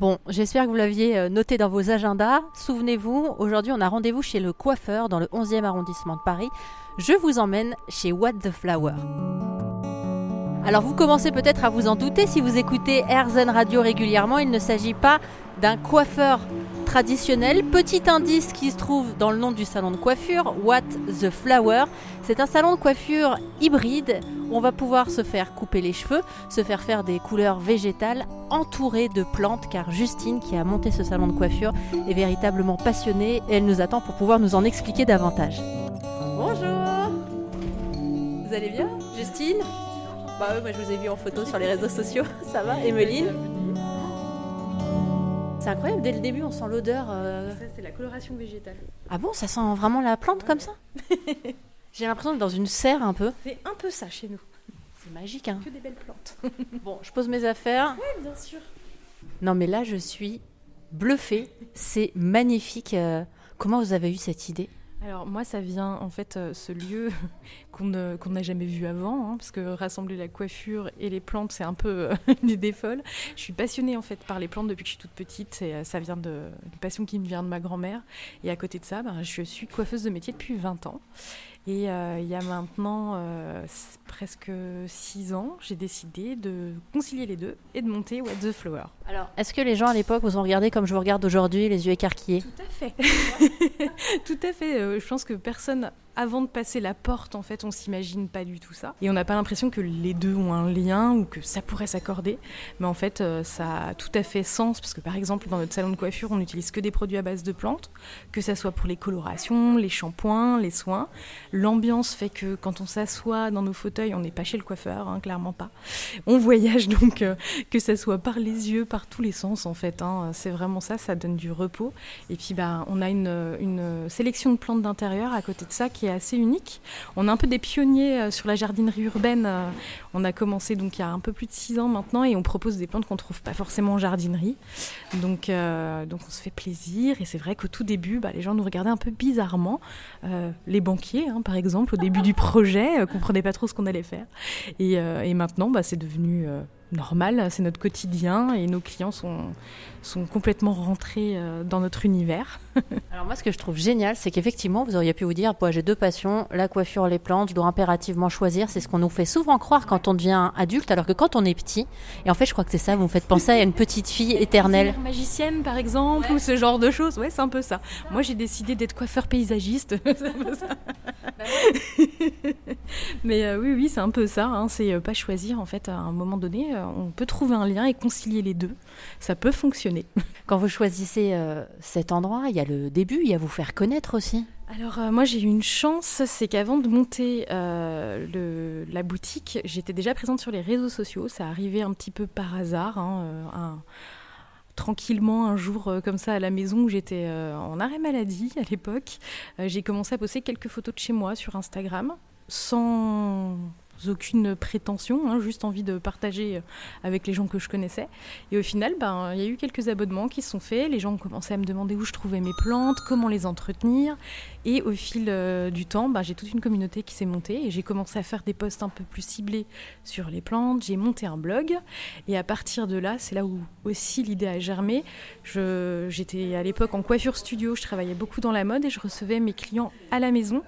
Bon, j'espère que vous l'aviez euh, noté dans vos agendas. Souvenez-vous, aujourd'hui on a rendez-vous chez le coiffeur dans le 11e arrondissement de Paris. Je vous emmène chez What the Flower. Alors vous commencez peut-être à vous en douter si vous écoutez AirZen Radio régulièrement, il ne s'agit pas d'un coiffeur traditionnel. Petit indice qui se trouve dans le nom du salon de coiffure, What the Flower. C'est un salon de coiffure hybride. On va pouvoir se faire couper les cheveux, se faire faire des couleurs végétales entourées de plantes, car Justine, qui a monté ce salon de coiffure, est véritablement passionnée et elle nous attend pour pouvoir nous en expliquer davantage. Bonjour Vous allez bien, Justine? Bah oui, moi je vous ai vu en photo sur les réseaux sociaux. Ça va, Emeline? c'est incroyable, dès le début on sent l'odeur. euh, Ça, c'est la coloration végétale. Ah bon, ça sent vraiment la plante comme ça? J'ai l'impression d'être dans une serre un peu. C'est un peu ça chez nous. C'est magique, hein Que des belles plantes. Bon, je pose mes affaires. Oui, bien sûr. Non mais là je suis bluffée, c'est magnifique. euh, Comment vous avez eu cette idée? Alors moi, ça vient en fait euh, ce lieu qu'on n'a jamais vu avant, hein, parce que rassembler la coiffure et les plantes, c'est un peu euh, une idée folle. Je suis passionnée en fait par les plantes depuis que je suis toute petite, et euh, ça vient de une passion qui me vient de ma grand-mère. Et à côté de ça, ben, je suis coiffeuse de métier depuis 20 ans. Et euh, il y a maintenant euh, presque 6 ans, j'ai décidé de concilier les deux et de monter What the Flower. Alors, est-ce que les gens à l'époque vous ont regardé comme je vous regarde aujourd'hui, les yeux écarquillés? Tout à fait. tout à fait. Euh, je pense que personne, avant de passer la porte, en fait, on s'imagine pas du tout ça. Et on n'a pas l'impression que les deux ont un lien ou que ça pourrait s'accorder. Mais en fait, euh, ça a tout à fait sens parce que, par exemple, dans notre salon de coiffure, on n'utilise que des produits à base de plantes, que ça soit pour les colorations, les shampoings, les soins. L'ambiance fait que quand on s'assoit dans nos fauteuils, on n'est pas chez le coiffeur, hein, clairement pas. On voyage donc, euh, que ça soit par les yeux, par tous les sens, en fait. hein. C'est vraiment ça, ça donne du repos. Et puis bah, on a une, une sélection de plantes d'intérieur à côté de ça qui est assez unique. On est un peu des pionniers euh, sur la jardinerie urbaine. euh, On a commencé donc il y a un peu plus de 6 ans maintenant et on propose des plantes qu'on trouve pas forcément en jardinerie. Donc, euh, donc on se fait plaisir et c'est vrai qu'au tout début, bah, les gens nous regardaient un peu bizarrement. Les banquiers, hein, par exemple, au début du projet, euh, comprenaient pas trop ce qu'on allait faire. Et, et maintenant, bah, c'est devenu normal, c'est notre quotidien et nos clients sont, sont complètement rentrés euh, dans notre univers. Alors moi, ce que je trouve génial, c'est qu'effectivement, vous auriez pu vous dire, j'ai deux passions, la coiffure, les plantes, je dois impérativement choisir. C'est ce qu'on nous fait souvent croire quand on devient adulte, alors que quand on est petit, et en fait, je crois que c'est ça, vous me faites penser à une petite fille éternelle. Magicienne, par exemple, ou ce genre de choses. Ouais, c'est un peu ça. Moi, j'ai décidé d'être coiffeur paysagiste. C'est un peu ça. Mais euh, oui, oui, c'est un peu ça. hein. C'est euh, pas choisir, en fait, à un moment donné. euh, on peut trouver un lien et concilier les deux. Ça peut fonctionner. Quand vous choisissez euh, cet endroit, il y a le début, il y a vous faire connaître aussi. Alors euh, moi j'ai eu une chance, c'est qu'avant de monter euh, le- la boutique, j'étais déjà présente sur les réseaux sociaux. Ça arrivait un petit peu par hasard, hein, un- tranquillement un jour euh, comme ça à la maison où j'étais euh, en arrêt maladie à l'époque. Euh, j'ai commencé à poster quelques photos de chez moi sur Instagram sans aucune prétention, hein, juste envie de partager euh, avec les gens que je connaissais. Et au final, ben, il y a eu quelques abonnements qui se sont faits. Les gens ont commencé à me demander où je trouvais mes plantes, comment les entretenir. Et au fil euh, du temps, ben, j'ai toute une communauté qui s'est montée et j'ai commencé à faire des posts un peu plus ciblés sur les plantes. J'ai monté un blog et à partir de là, c'est là où aussi l'idée a germé. J'étais à l'époque en coiffure studio, je travaillais beaucoup dans la mode et je recevais mes clients à la maison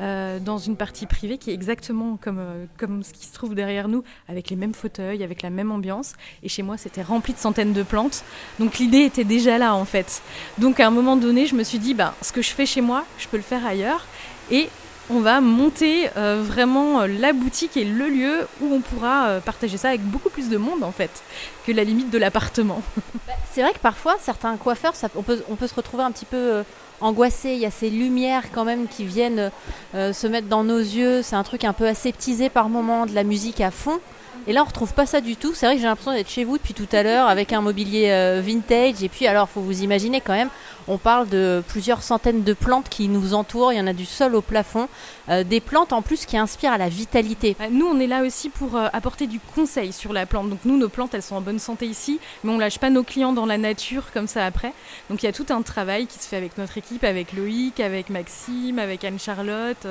euh, dans une partie privée qui est exactement comme, comme ce qui se trouve derrière nous, avec les mêmes fauteuils, avec la même ambiance. Et chez moi, c'était rempli de centaines de plantes. Donc l'idée était déjà là en fait. Donc à un moment donné, je me suis dit, bah, ce que je fais chez moi, je peux le faire ailleurs. Et on va monter euh, vraiment euh, la boutique et le lieu où on pourra euh, partager ça avec beaucoup plus de monde en fait que la limite de l'appartement. C'est vrai que parfois, certains coiffeurs, on, peut, se retrouver un petit peu angoissé. Il y a ces lumières quand même qui viennent se mettre dans nos yeux. C'est un truc un peu aseptisé par moment, de la musique à fond. Et là, on retrouve pas ça du tout. C'est vrai que j'ai l'impression d'être chez vous depuis tout à l'heure avec un mobilier vintage. Et puis, alors, faut vous imaginer quand même, on parle de plusieurs centaines de plantes qui nous entourent. Il y en a du sol au plafond. Euh, des plantes en plus qui inspirent à la vitalité. Euh, Nous, on est là aussi pour euh, apporter du conseil sur la plante. Donc nous, nos plantes, elles sont en bonne santé ici, mais on lâche pas nos clients dans la nature comme ça après. Donc il y a tout un travail qui se fait avec notre équipe, avec Loïc, avec Maxime, avec Anne-Charlotte,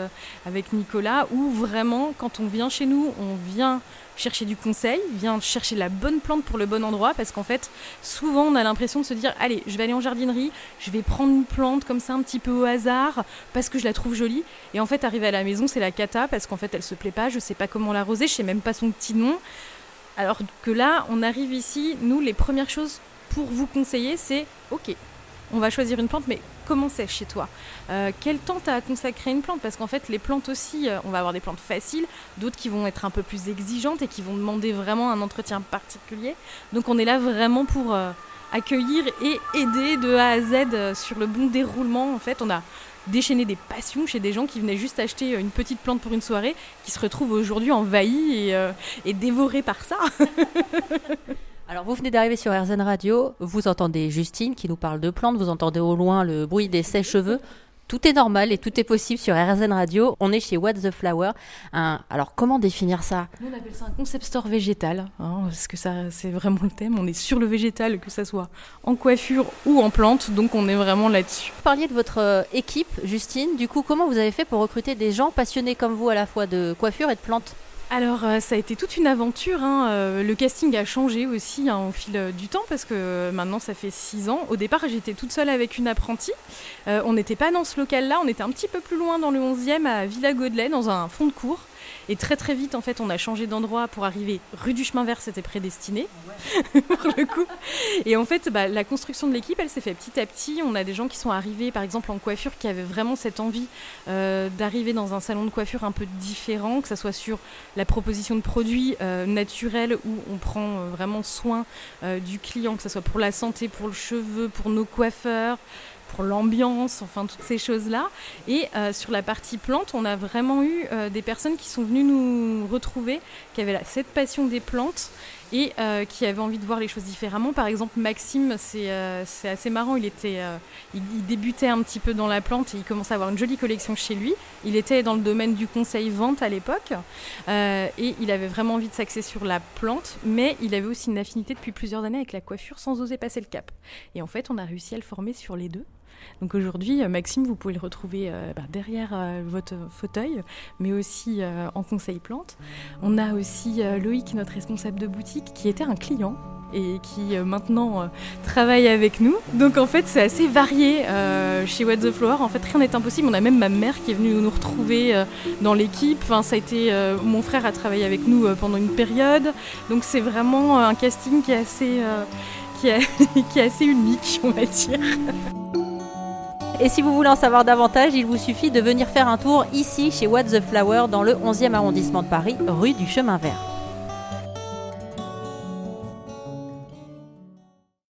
avec Nicolas, où vraiment, quand on vient chez nous, on vient chercher du conseil, vient chercher la bonne plante pour le bon endroit, parce qu'en fait, souvent on a l'impression de se dire, allez, je vais aller en jardinerie, je vais prendre une plante comme ça un petit peu au hasard, parce que je la trouve jolie, et en fait, arriver à la maison, c'est la cata, parce qu'en fait, elle se plaît pas, je sais pas comment l'arroser, je sais même pas son petit nom. Alors que là, on arrive ici, nous, les premières choses pour vous conseiller, c'est, ok, on va choisir une plante, mais comment c'est chez toi euh, Quel temps tu as à consacrer une plante? Parce qu'en fait, les plantes aussi, euh, on va avoir des plantes faciles, d'autres qui vont être un peu plus exigeantes et qui vont demander vraiment un entretien particulier. Donc on est là vraiment pour euh, accueillir et aider de A à Z sur le bon déroulement. En fait, on a déchaîné des passions chez des gens qui venaient juste acheter une petite plante pour une soirée, qui se retrouvent aujourd'hui envahis et, et dévorés par ça. Alors vous venez d'arriver sur RZN Radio, vous entendez Justine qui nous parle de plantes, vous entendez au loin le bruit des sèche-cheveux. Tout est normal et tout est possible sur RZN Radio. On est chez What the Flower. alors comment définir ça? On appelle ça un concept store végétal, hein, parce que ça c'est vraiment le thème. On est sur le végétal, que ça soit en coiffure ou en plante, donc on est vraiment là-dessus. Vous parliez de votre euh, équipe, Justine. Du coup, comment vous avez fait pour recruter des gens passionnés comme vous à la fois de coiffure et de plantes? Alors euh, ça a été toute une aventure. Hein. Euh, le casting a changé aussi hein, au fil euh, du temps parce que maintenant ça fait six ans. Au départ j'étais toute seule avec une apprentie. on n'était pas dans ce local-là, on était un petit peu plus loin dans le 11e à Villa Godelet dans un fond de cours. Et très très vite, en fait, on a changé d'endroit pour arriver rue du chemin vert, c'était prédestiné, pour le coup. Et en fait, bah, la construction de l'équipe, elle s'est fait petit à petit. On a des gens qui sont arrivés, par exemple, en coiffure, qui avaient vraiment cette envie euh, d'arriver dans un salon de coiffure un peu différent, que ce soit sur la proposition de produits euh, naturels où on prend euh, vraiment soin du client, que ce soit pour la santé, pour le cheveu, pour nos coiffeurs pour l'ambiance, enfin toutes ces choses-là. Et euh, sur la partie plante, on a vraiment eu euh, des personnes qui sont venues nous retrouver, qui avaient cette passion des plantes et euh, qui avaient envie de voir les choses différemment. Par exemple, Maxime, c'est assez marrant, il, était, il, débutait un petit peu dans la plante et il commençait à avoir une jolie collection chez lui. Il était dans le domaine du conseil vente à l'époque et il avait vraiment envie de s'axer sur la plante, mais il avait aussi une affinité depuis plusieurs années avec la coiffure sans oser passer le cap. Et en fait, on a réussi à le former sur les deux. Donc aujourd'hui, euh, Maxime, vous pouvez le retrouver euh, bah, derrière euh, votre fauteuil, mais aussi en conseil plante. On a aussi Loïc, notre responsable de boutique, qui était un client et qui maintenant travaille avec nous. Donc en fait c'est assez varié chez What the Flower. En fait rien n'est impossible. On a même ma mère qui est venue nous retrouver dans l'équipe. Enfin ça a été mon frère a travaillé avec nous pendant une période. Donc c'est vraiment un casting qui est assez qui est assez unique on va dire. Et si vous voulez en savoir davantage, il vous suffit de venir faire un tour ici chez What the Flower dans le 11e arrondissement de Paris, rue du Chemin Vert.